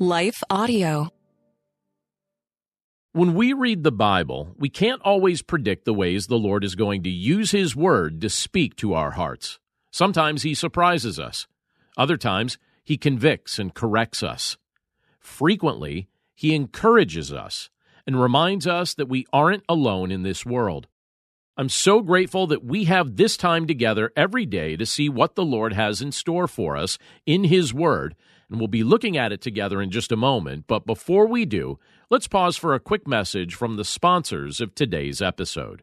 Life Audio. When we read the Bible, we can't always predict the ways the Lord is going to use His Word to speak to our hearts. Sometimes He surprises us, other times, He convicts and corrects us. Frequently, He encourages us and reminds us that we aren't alone in this world. I'm so grateful that we have this time together every day to see what the Lord has in store for us in His Word, and we'll be looking at it together in just a moment. But before we do, let's pause for a quick message from the sponsors of today's episode.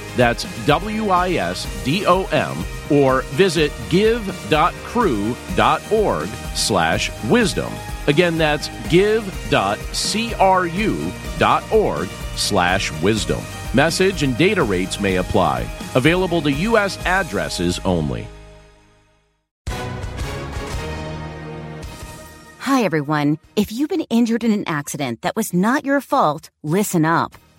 That's W I S D O M or visit give.cru.org slash wisdom. Again, that's give.cru.org slash wisdom. Message and data rates may apply. Available to U.S. addresses only. Hi, everyone. If you've been injured in an accident that was not your fault, listen up.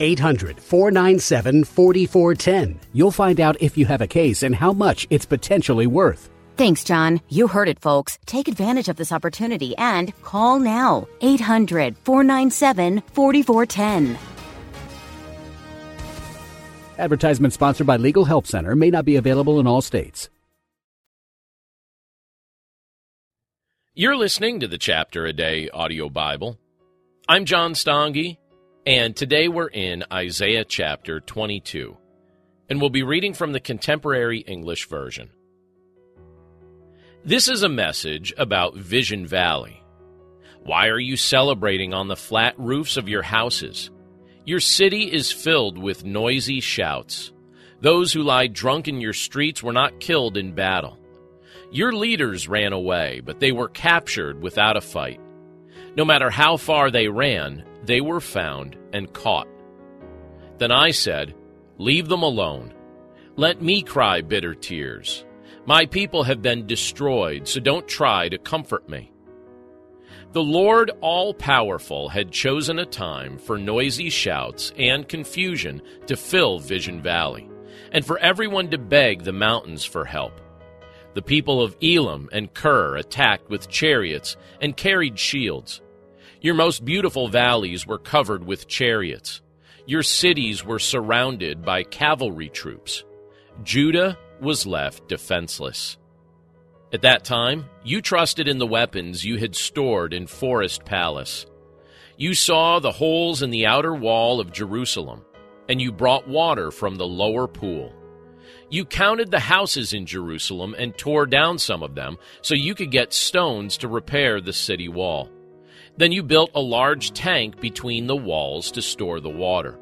800 497 4410. You'll find out if you have a case and how much it's potentially worth. Thanks, John. You heard it, folks. Take advantage of this opportunity and call now. 800 497 4410. Advertisement sponsored by Legal Help Center may not be available in all states. You're listening to the Chapter a Day audio Bible. I'm John Stange, and today we're in Isaiah chapter 22, and we'll be reading from the Contemporary English Version. This is a message about Vision Valley. Why are you celebrating on the flat roofs of your houses? Your city is filled with noisy shouts. Those who lie drunk in your streets were not killed in battle. Your leaders ran away, but they were captured without a fight. No matter how far they ran, they were found and caught. Then I said, Leave them alone. Let me cry bitter tears. My people have been destroyed, so don't try to comfort me. The Lord all powerful had chosen a time for noisy shouts and confusion to fill Vision Valley, and for everyone to beg the mountains for help. The people of Elam and Kir attacked with chariots and carried shields. Your most beautiful valleys were covered with chariots. Your cities were surrounded by cavalry troops. Judah was left defenseless. At that time, you trusted in the weapons you had stored in Forest Palace. You saw the holes in the outer wall of Jerusalem, and you brought water from the lower pool. You counted the houses in Jerusalem and tore down some of them so you could get stones to repair the city wall. Then you built a large tank between the walls to store the water.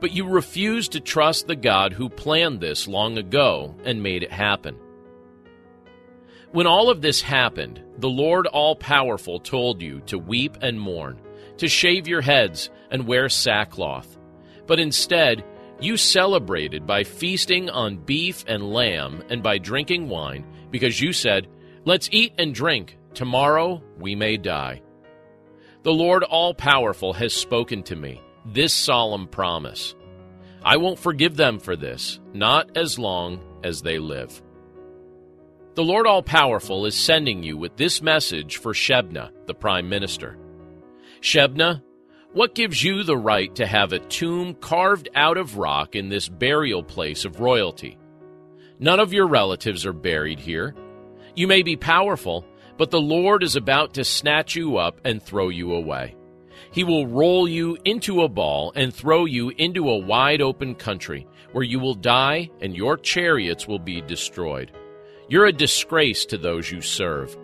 But you refused to trust the God who planned this long ago and made it happen. When all of this happened, the Lord All Powerful told you to weep and mourn, to shave your heads and wear sackcloth. But instead, you celebrated by feasting on beef and lamb and by drinking wine, because you said, Let's eat and drink. Tomorrow we may die. The Lord All Powerful has spoken to me this solemn promise I won't forgive them for this, not as long as they live. The Lord All Powerful is sending you with this message for Shebna, the Prime Minister. Shebna, what gives you the right to have a tomb carved out of rock in this burial place of royalty? None of your relatives are buried here. You may be powerful, but the Lord is about to snatch you up and throw you away. He will roll you into a ball and throw you into a wide open country where you will die and your chariots will be destroyed. You're a disgrace to those you serve.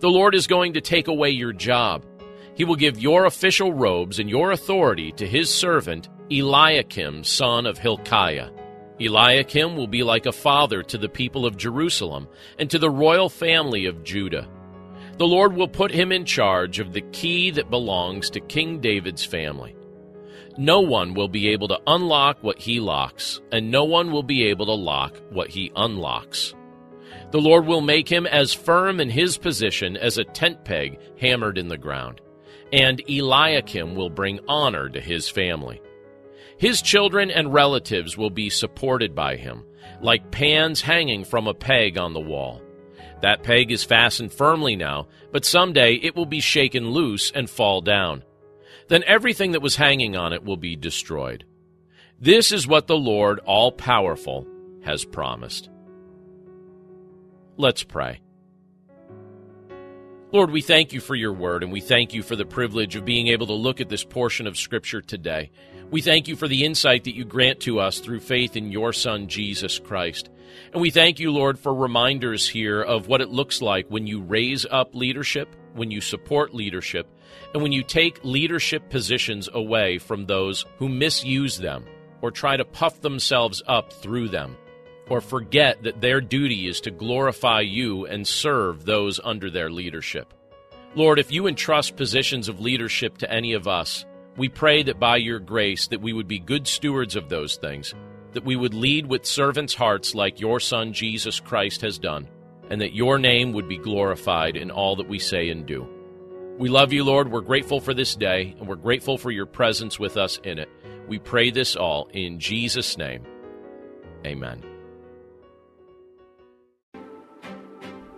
The Lord is going to take away your job. He will give your official robes and your authority to his servant, Eliakim, son of Hilkiah. Eliakim will be like a father to the people of Jerusalem and to the royal family of Judah. The Lord will put him in charge of the key that belongs to King David's family. No one will be able to unlock what he locks, and no one will be able to lock what he unlocks. The Lord will make him as firm in his position as a tent peg hammered in the ground, and Eliakim will bring honor to his family. His children and relatives will be supported by him, like pans hanging from a peg on the wall. That peg is fastened firmly now, but someday it will be shaken loose and fall down. Then everything that was hanging on it will be destroyed. This is what the Lord All Powerful has promised. Let's pray. Lord, we thank you for your word, and we thank you for the privilege of being able to look at this portion of Scripture today. We thank you for the insight that you grant to us through faith in your Son, Jesus Christ. And we thank you, Lord, for reminders here of what it looks like when you raise up leadership, when you support leadership, and when you take leadership positions away from those who misuse them or try to puff themselves up through them, or forget that their duty is to glorify you and serve those under their leadership. Lord, if you entrust positions of leadership to any of us, we pray that by your grace that we would be good stewards of those things that we would lead with servants' hearts like your Son Jesus Christ has done, and that your name would be glorified in all that we say and do. We love you, Lord. We're grateful for this day, and we're grateful for your presence with us in it. We pray this all in Jesus' name. Amen.